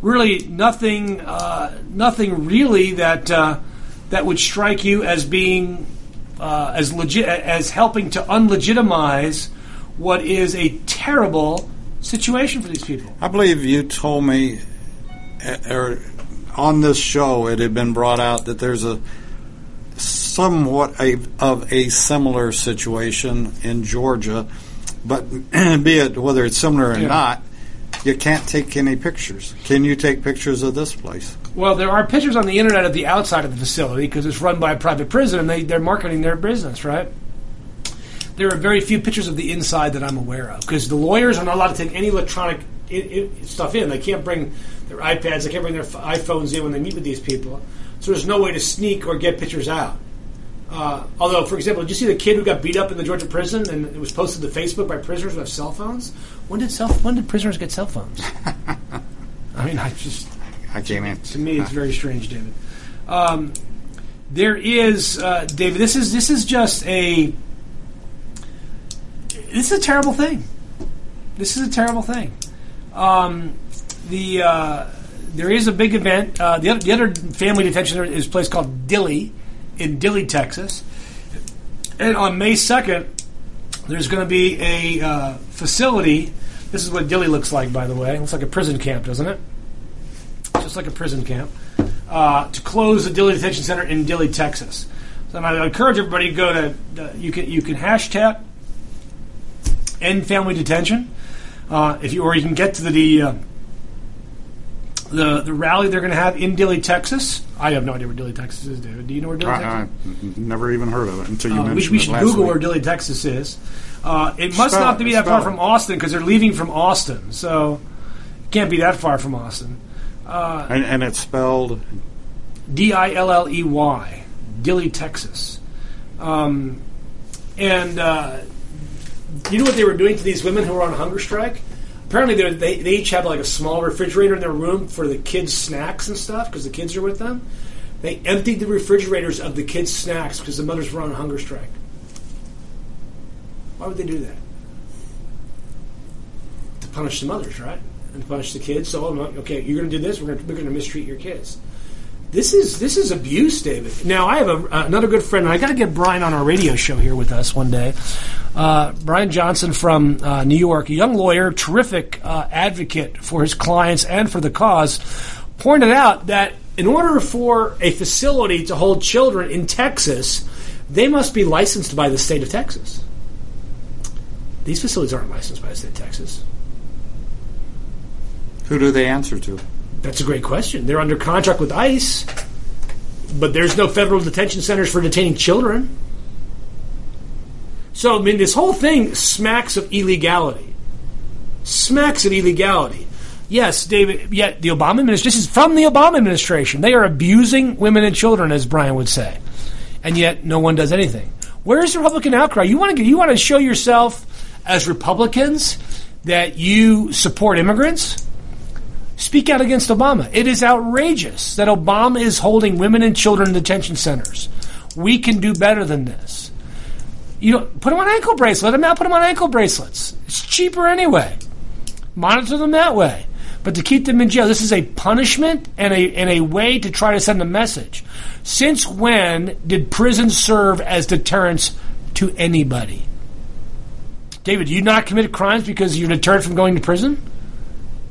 really nothing, uh, nothing really that uh, that would strike you as being uh, as legit as helping to unlegitimize what is a terrible situation for these people. I believe you told me, uh, or on this show, it had been brought out that there's a somewhat a, of a similar situation in Georgia, but be it whether it's similar or Yeah. not, you can't take any pictures. Can you take pictures of this place? Well, there are pictures on the internet of the outside of the facility because it's run by a private prison and they, they're marketing their business, right? There are very few pictures of the inside that I'm aware of because the lawyers are not allowed to take any electronic i i stuff in. They can't bring their iPads, they can't bring their iPhones in when they meet with these people. So there's no way to sneak or get pictures out. Uh, although, for example, did you see the kid who got beat up in the Georgia prison and it was posted to Facebook by prisoners who have cell phones? When did cell when did prisoners get cell phones? I mean, I just I can't to me, it's very strange, David. Um, there is, uh, David. This is this is just a. This is a terrible thing. This is a terrible thing. Um, the uh, there is a big event. Uh, the, other, the other family detention is a place called Dilley in Dilley, Texas, and on May second, there's going to be a uh, facility. This is what Dilley looks like, by the way. It looks like a prison camp, doesn't it? Just like a prison camp, uh, to close the Dilley Detention Center in Dilley, Texas. So I encourage everybody to go to uh, you can you can hashtag end family detention uh, if you or you can get to the uh, the the rally they're going to have in Dilley, Texas. I have no idea where Dilley, Texas is, David. Do you know where Dilley, I, Texas? I never even heard of it until you Uh, we, mentioned we it should Google week. where Dilley, Texas is. Uh, it must Spell not it, be that far spell from. Austin because they're leaving from Austin, so it can't be that far from Austin. and, and it's spelled D I L L E Y, Dilley, Texas. Um, and uh, you know what they were doing to these women who were on hunger strike? Apparently, they, they, each had like a small refrigerator in their room for the kids' snacks and stuff because the kids are with them. They emptied the refrigerators of the kids' snacks because the mothers were on a hunger strike. Why would they do that? To punish the mothers, right? And to punish the kids. So, oh, okay, you're going to do this. We're going to mistreat your kids. This is this is abuse, David. Now I have a, another good friend. and I got to get Brian on our radio show here with us one day. Uh, Brian Johnson from uh, New York, a young lawyer, terrific uh, advocate for his clients and for the cause, pointed out that in order for a facility to hold children in Texas, they must be licensed by the state of Texas. These facilities aren't licensed by the state of Texas. who do they answer to? That's a great question. They're under contract with ICE, but there's no federal detention centers for detaining children. So, I mean, this whole thing smacks of illegality. Smacks of illegality. Yes, David, yet the Obama administration, this is from the Obama administration. They are abusing women and children, as Brian would say. And yet no one does anything. Where's the Republican outcry? You want to you want to show yourself as Republicans that you support immigrants? Speak out against Obama. It is outrageous that Obama is holding women and children in detention centers. We can do better than this. You know, put them on ankle bracelets. Let them out. Put them on ankle bracelets. It's cheaper anyway. Monitor them that way. But to keep them in jail, this is a punishment and a and a way to try to send a message. Since when did prison serve as deterrence to anybody? David, do you not commit crimes because you're deterred from going to prison?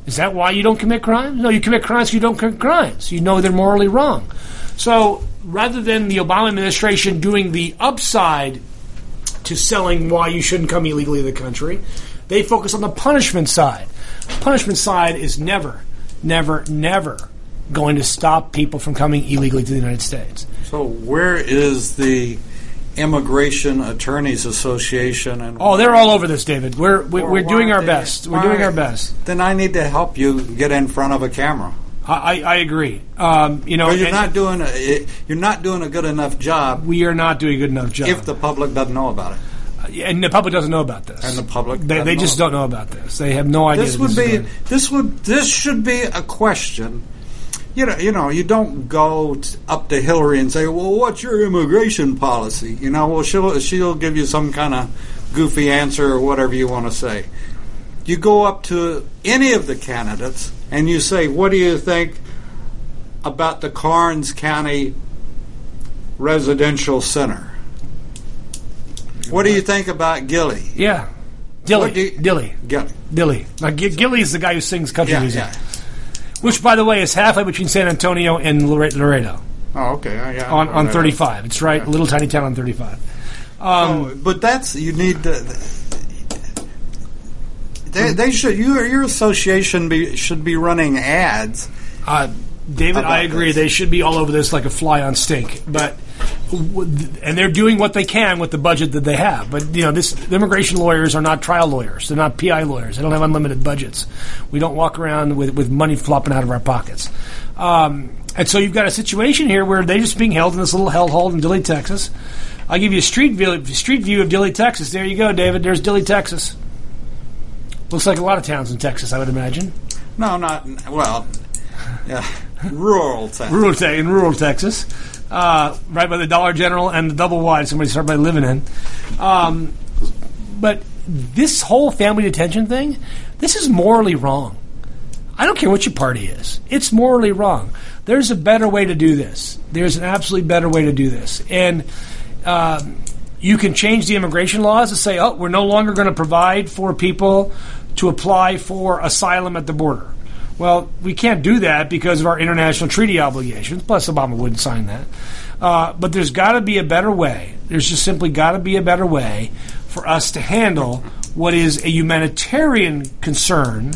Is that why you don't commit crimes? No, you commit crimes because you don't commit crimes. You know they're morally wrong. So rather than the Obama administration doing the upside to selling why you shouldn't come illegally to the country, they focus on the punishment side. Punishment side is never, never, never going to stop people from coming illegally to the United States. So where is the Immigration Attorneys Association? And Oh, they're all over this, David. We're we're, we're doing our best. We're doing our best. Then I need to help you get in front of a camera. I, I, agree. Um, you know, But you're not doing a, you're not doing a good enough job we are not doing a good enough job. if the public doesn't know about it. and the public doesn't know about this. And the public they, they just about don't know about this. They have no idea. This would is be this would this should be a question. You know, you know, you don't go t- up to Hillary and say, "Well, what's your immigration policy?" You know, well, she'll she'll give you some kind of goofy answer or whatever you want to say. You go up to any of the candidates and you say, "What do you think about the Karnes County Residential Center?" What do you think about Gilly? yeah. Dilley, you- Dilley, Gilly. Dilley. Like G- Gilley is the guy who sings country Yeah, music, yeah. Which, by the way, is halfway between San Antonio and Laredo Oh, okay. uh, yeah. on, on Uh, 35. It's right, a little tiny town on 35. Oh, but that's you need to. They, they should your your association be should be running ads. Uh, David, I agree. this. They should be all over this like a fly on stink. But and they're doing what they can with the budget that they have. But you know, this immigration lawyers are not trial lawyers. They're not PI lawyers. They don't have unlimited budgets. We don't walk around with, with money flopping out of our pockets. Um, and so you've got a situation here where they're just being held in this little hellhole in Dilley, Texas. I'll give you a street view, street view of Dilley, Texas. There you go, David. There's Dilley, Texas. Looks like a lot of towns in Texas, I would imagine. No, not well. Yeah, rural town. rural te- in rural Texas, uh, right by the Dollar General and the Double Wide. Somebody started by living in. Um, but this whole family detention thing, this is morally wrong. I don't care what your party is; it's morally wrong. There's a better way to do this. There's an absolutely better way to do this, and. Um, you can change the immigration laws to say, oh, we're no longer going to provide for people to apply for asylum at the border. Well, we can't do that because of our international treaty obligations. Plus, Obama wouldn't sign that. Uh, but there's got to be a better way. There's just simply got to be a better way for us to handle what is a humanitarian concern,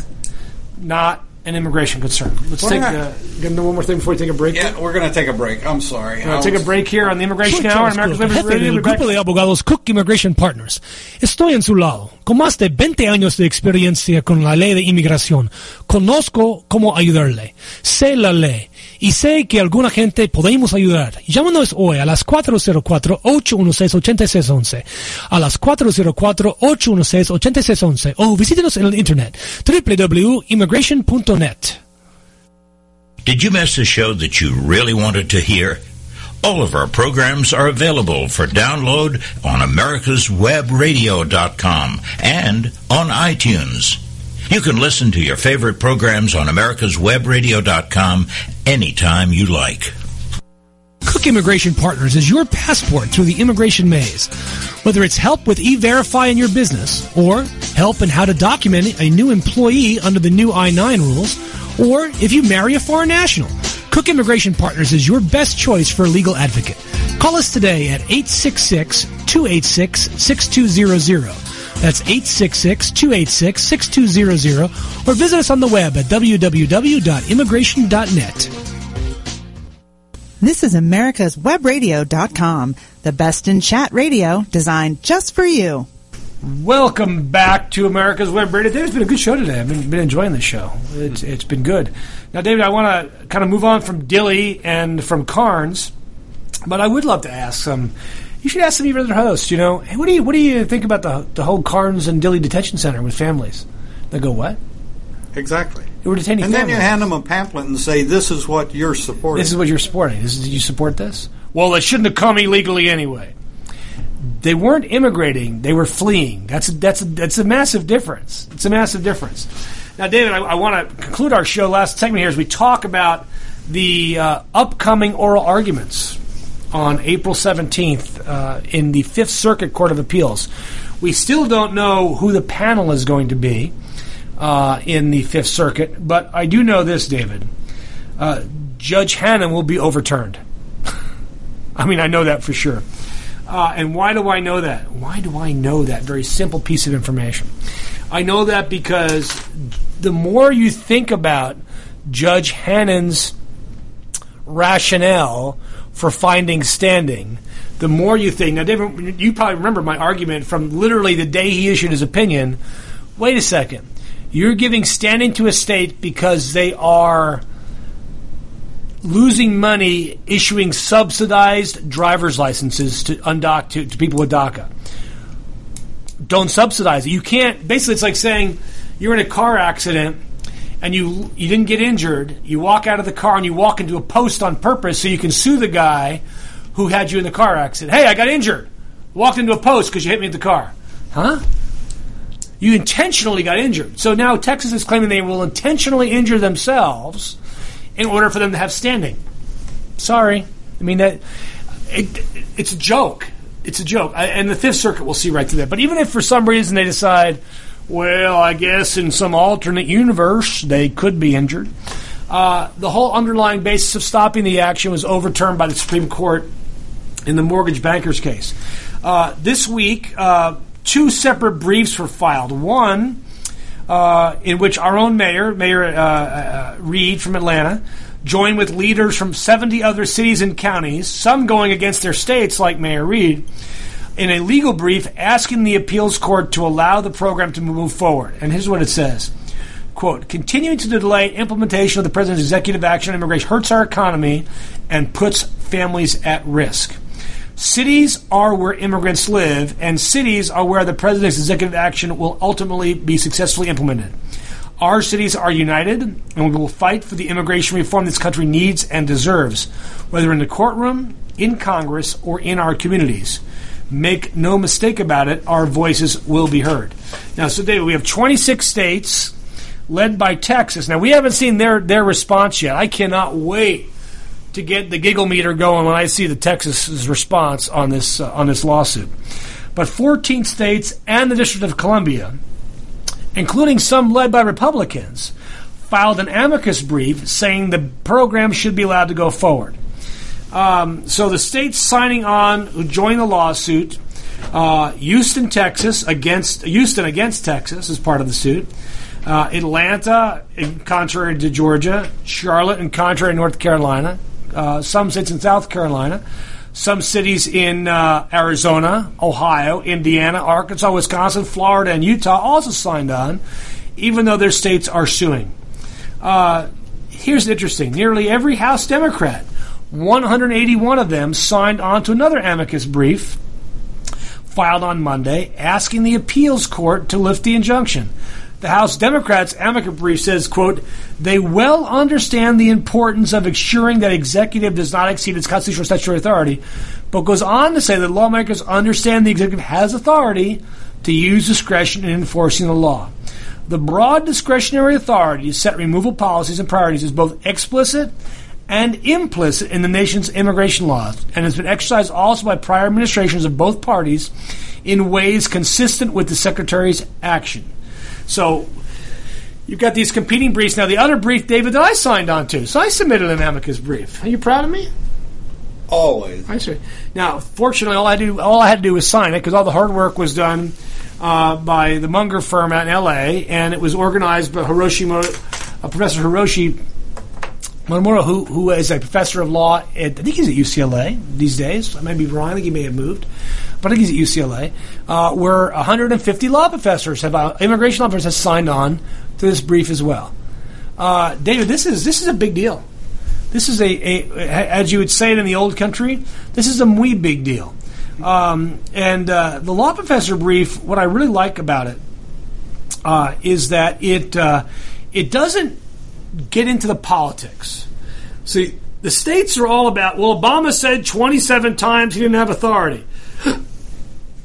not an immigration concern. Let's Well, take yeah. uh, get into one more thing before we take a break. Yeah, we're going to take a break. I'm sorry. We'll take a break here on the Immigration Hour on America's Liberty jefe Radio. del We'll be back. grupo de abogados Kuck Immigration Partners. Estoy en su lado, con más de 20 años de experiencia con la ley de inmigración. Conozco cómo ayudarle. Sé la ley. Y sé que alguna gente podemos ayudar. Llámanos hoy a las 404-816-8611. A las 404-816-8611. O visítenos en el internet www.immigration.net. Did you miss a show that you really wanted to hear? All of our programs are available for download on americaswebradio.com and on iTunes. You can listen to your favorite programs on americaswebradio.com anytime you like. Kuck Immigration Partners is your passport through the immigration maze. Whether it's help with e-verify in your business, or help in how to document a new employee under the new I-9 rules, or if you marry a foreign national, Kuck Immigration Partners is your best choice for a legal advocate. Call us today at 866-286-6200. That's 866-286-6200 or visit us on the web at www.immigration.net. This is America's Webradio.com, the best in chat radio designed just for you. Welcome back to America's Web Radio. David, it's been a good show today. I've been, been enjoying this show. It's, it's been good. Now, David, I want to kind of move on from Dilley and from Karnes, but I would love to ask some. You should ask some of your other hosts. You know, hey, what do you what do you think about the the whole Karnes and Dilley detention center with families? They go, what? Exactly. They were detaining And then you hand them a pamphlet and say, "This is what you're supporting." This is what you're supporting. This is, you support this? Well, it shouldn't have come illegally anyway. They weren't immigrating; they were fleeing. That's a, that's a, that's a massive difference. It's a massive difference. Now, David, I, I want to conclude our show last segment here as we talk about the uh, upcoming oral arguments on April 17th uh, in the Fifth Circuit Court of Appeals. We still don't know who the panel is going to be uh, in the Fifth Circuit, but I do know this, David. Uh, Judge Hanen will be overturned. I mean, I know that for sure. Uh, and why do I know that? Why do I know that? Very simple piece of information. I know that because the more you think about Judge Hanen's rationale for finding standing, the more you think. Now, David, you probably remember my argument from literally the day he issued his opinion. Wait a second. You're giving standing to a state because they are losing money issuing subsidized driver's licenses to undoc to, to people with DACA. Don't subsidize it. You can't. Basically, it's like saying you're in a car accident and you you didn't get injured. You walk out of the car and you walk into a post on purpose so you can sue the guy who had you in the car accident. Hey, I got injured. Walked into a post because you hit me in the car. Huh? You intentionally got injured. So now Texas is claiming they will intentionally injure themselves in order for them to have standing. Sorry, I mean that it, it's a joke. It's a joke, I, and the Fifth Circuit will see right through that. But even if for some reason they decide, well, I guess in some alternate universe they could be injured, uh, the whole underlying basis of stopping the action was overturned by the Supreme Court in the mortgage bankers case. Uh, this week, uh, two separate briefs were filed. One uh, in which our own mayor, Mayor uh, uh, Reed from Atlanta, joined with leaders from 70 other cities and counties, some going against their states, like Mayor Reed, in a legal brief asking the appeals court to allow the program to move forward. And here's what it says. Quote, continuing to delay implementation of the president's executive action on immigration hurts our economy and puts families at risk. Cities are where immigrants live, and cities are where the president's executive action will ultimately be successfully implemented. Our cities are united, and we will fight for the immigration reform this country needs and deserves, whether in the courtroom, in Congress, or in our communities. Make no mistake about it, our voices will be heard. Now, so David, we have 26 states led by Texas. Now, we haven't seen their, their response yet. I cannot wait to get the giggle meter going when I see the Texas's response on this uh, on this lawsuit. But 14 states and the District of Columbia, including some led by Republicans, filed an amicus brief saying the program should be allowed to go forward. Um, so the states signing on who joined the lawsuit, uh, Houston, Texas against Houston against Texas is part of the suit. Uh, Atlanta, contrary to Georgia, Charlotte, in contrary to North Carolina, uh, some states in South Carolina, some cities in uh, Arizona, Ohio, Indiana, Arkansas, Wisconsin, Florida, and Utah also signed on, even though their states are suing. Uh, here's interesting: nearly every House Democrat, 181 of them, signed on to another amicus brief filed on Monday, asking the appeals court to lift the injunction. The House Democrats' amicus brief says, quote, they well understand the importance of ensuring that executive does not exceed its constitutional statutory authority, but goes on to say that lawmakers understand the executive has authority to use discretion in enforcing the law. The broad discretionary authority to set removal policies and priorities is both explicit and implicit in the nation's immigration laws, and has been exercised also by prior administrations of both parties in ways consistent with the Secretary's action. So you've got these competing briefs. Now, the other brief, David, that I signed on to. So I submitted an amicus brief. Are you proud of me? Always. I see. Now, fortunately, all I do, all I had to do was sign it because all the hard work was done uh, by the Munger firm out in L.A. and it was organized by Hiroshi, uh, Professor Hiroshi Motomura, who who is a professor of law at I think he's at UCLA these days. I may be wrong. I think he may have moved, but I think he's at UCLA. Uh, where 150 law professors have uh, immigration law professors have signed on to this brief as well. Uh, David, this is this is a big deal. This is a, a, as you would say it in the old country. This is a muy big deal. Um, and uh, the law professor brief, what I really like about it uh, is that it uh, it doesn't get into the politics. See, the states are all about, well, Obama said 27 times he didn't have authority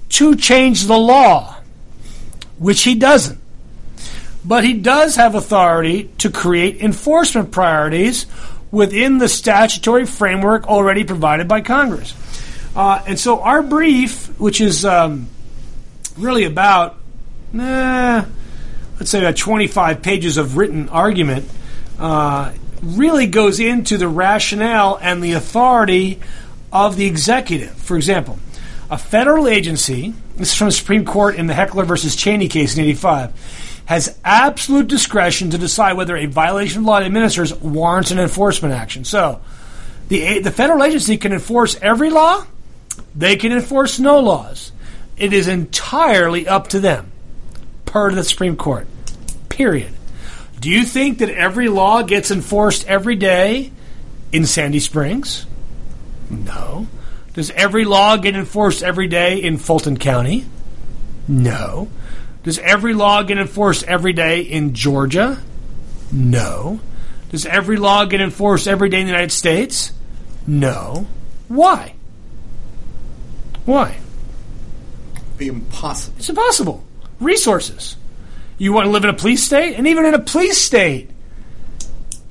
to change the law, which he doesn't. But he does have authority to create enforcement priorities within the statutory framework already provided by Congress. Uh, and so our brief, which is um, really about, eh, let's say about 25 pages of written argument, uh, really goes into the rationale and the authority of the executive. For example, a federal agency, this is from the Supreme Court in the Heckler versus Chaney case in 85, has absolute discretion to decide whether a violation of law it administers warrants an enforcement action. So, the, the federal agency can enforce every law, they can enforce no laws. It is entirely up to them, per the Supreme Court. Period. Do you think that every law gets enforced every day in Sandy Springs? No. Does every law get enforced every day in Fulton County? No. Does every law get enforced every day in Georgia? No. Does every law get enforced every day in the United States? No. Why? Why? Be impossible. It's impossible. Resources. You want to live in a police state? And even in a police state,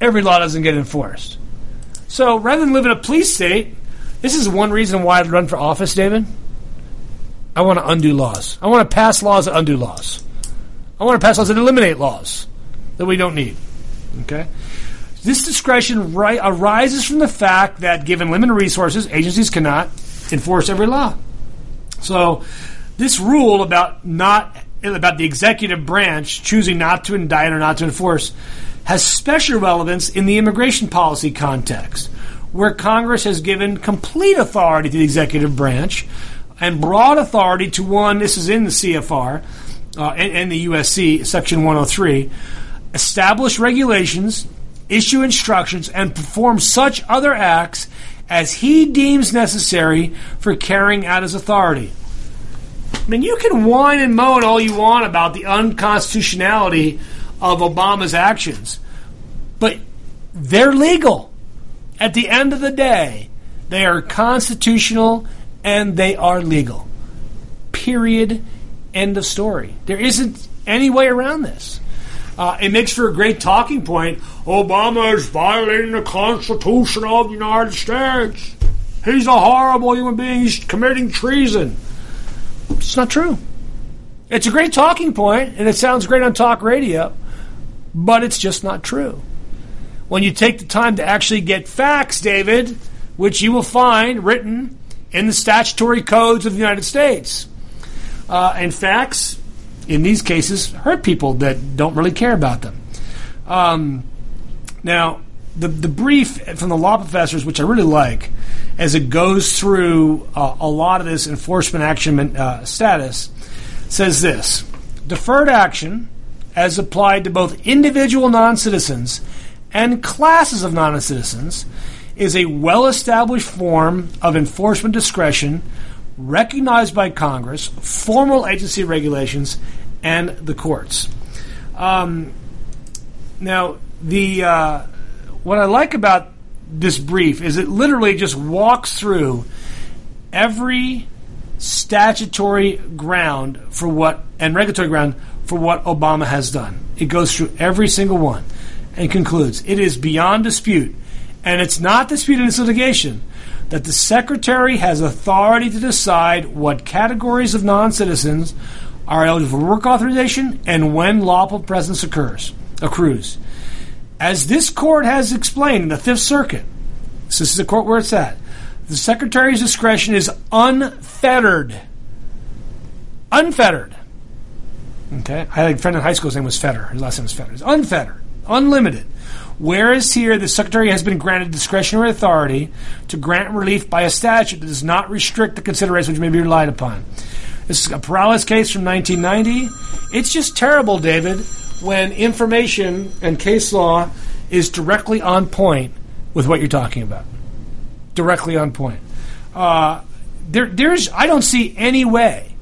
every law doesn't get enforced. So rather than live in a police state, this is one reason why I'd run for office, David. I want to undo laws. I want to pass laws that undo laws. I want to pass laws that eliminate laws that we don't need. Okay? This discretion ri- arises from the fact that, given limited resources, agencies cannot enforce every law. So, this rule about not about the executive branch choosing not to indict or not to enforce has special relevance in the immigration policy context, where Congress has given complete authority to the executive branch and broad authority to one. This is in the CFR uh, and, and the USC Section 103. Establish regulations, issue instructions, and perform such other acts as he deems necessary for carrying out his authority. I mean, you can whine and moan all you want about the unconstitutionality of Obama's actions, but they're legal. At the end of the day, they are constitutional and they are legal. Period. End of story. There isn't any way around this. Uh, it makes for a great talking point. Obama is violating the Constitution of the United States. He's a horrible human being. He's committing treason. It's not true. It's a great talking point, and it sounds great on talk radio, but it's just not true. When you take the time to actually get facts, David, which you will find written in the statutory codes of the United States, uh, and facts in these cases hurt people that don't really care about them. Um, now, the the brief from the law professors, which I really like, as it goes through uh, a lot of this enforcement action uh, status, says this: deferred action, as applied to both individual non citizens and classes of non citizens, is a well established form of enforcement discretion recognized by Congress, formal agency regulations, and the courts. Um, now, the uh, what I like about this brief is it literally just walks through every statutory ground for what and regulatory ground for what Obama has done. It goes through every single one and concludes it is beyond dispute, and it's not disputed in this litigation that the Secretary has authority to decide what categories of non citizens are eligible for work authorization and when lawful presence occurs accrues. As this court has explained in the Fifth Circuit, this is the court where it's at, the Secretary's discretion is unfettered. Unfettered. Okay? I had a friend in high school, his name was Fetter. His last name was Fetter. It's unfettered, unlimited. Whereas here, the Secretary has been granted discretionary authority to grant relief by a statute that does not restrict the considerations which may be relied upon. This is a Perales case from 1990. It's just terrible, David, when information and case law is directly on point with what you're talking about. Directly on point. Uh, there, there's, I don't see any way,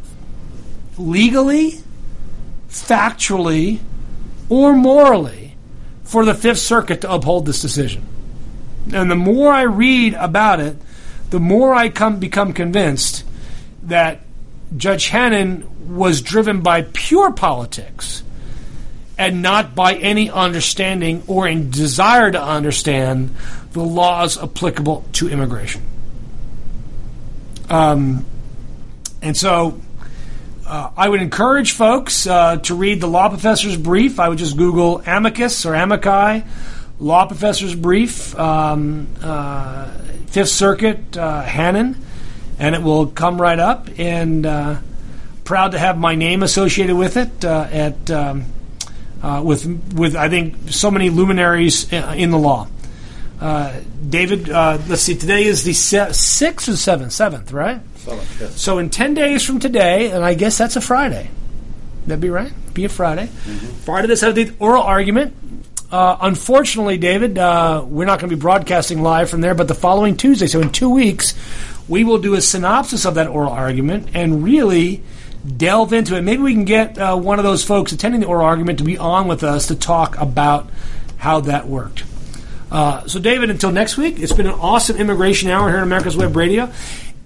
legally, factually, or morally, for the Fifth Circuit to uphold this decision. And the more I read about it, the more I come become convinced that Judge Hanen was driven by pure politics and not by any understanding or in desire to understand the laws applicable to immigration. Um, and so uh, I would encourage folks uh, to read the law professor's brief. I would just Google amicus or amici, law professor's brief, um, uh, Fifth Circuit, uh, Hanen and it will come right up. And uh, proud to have my name associated with it. Uh, at um, uh, with with I think so many luminaries in the law. Uh, David, uh, let's see. Today is the se- sixth or seventh, seventh, right? Seventh, yes. So in ten days from today, and I guess that's a Friday. That'd be right. Be a Friday. Mm-hmm. Friday, the oral argument. Uh, unfortunately, David, uh, we're not going to be broadcasting live from there, but the following Tuesday, so in two weeks, we will do a synopsis of that oral argument and really delve into it. Maybe we can get uh, one of those folks attending the oral argument to be on with us to talk about how that worked. Uh, so, David, until next week, it's been an awesome immigration hour here on America's Web Radio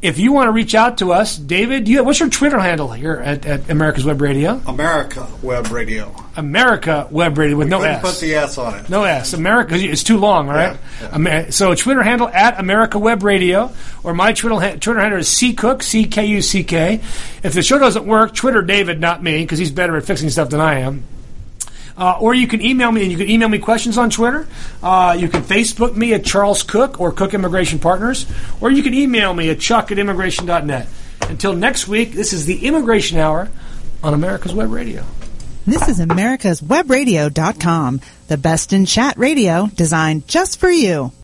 if you want to reach out to us, David, you, what's your Twitter handle here at, at, America's Web Radio? America Web Radio. America Web Radio with we no S. Put the S on it. No S. America. It's too long. All right. Yeah, yeah. So Twitter handle at America Web Radio, or my Twitter Twitter handle is C Kuck C K U C K. If the show doesn't work, Twitter David, not me, because he's better at fixing stuff than I am. Uh, or you can email me, and you can email me questions on Twitter. Uh, you can Facebook me at Charles Kuck or Kuck Immigration Partners, or you can email me at chuck at immigration.net. Until next week, this is the Immigration Hour on America's Web Radio. This is America's Webradio.com, the best in chat radio designed just for you.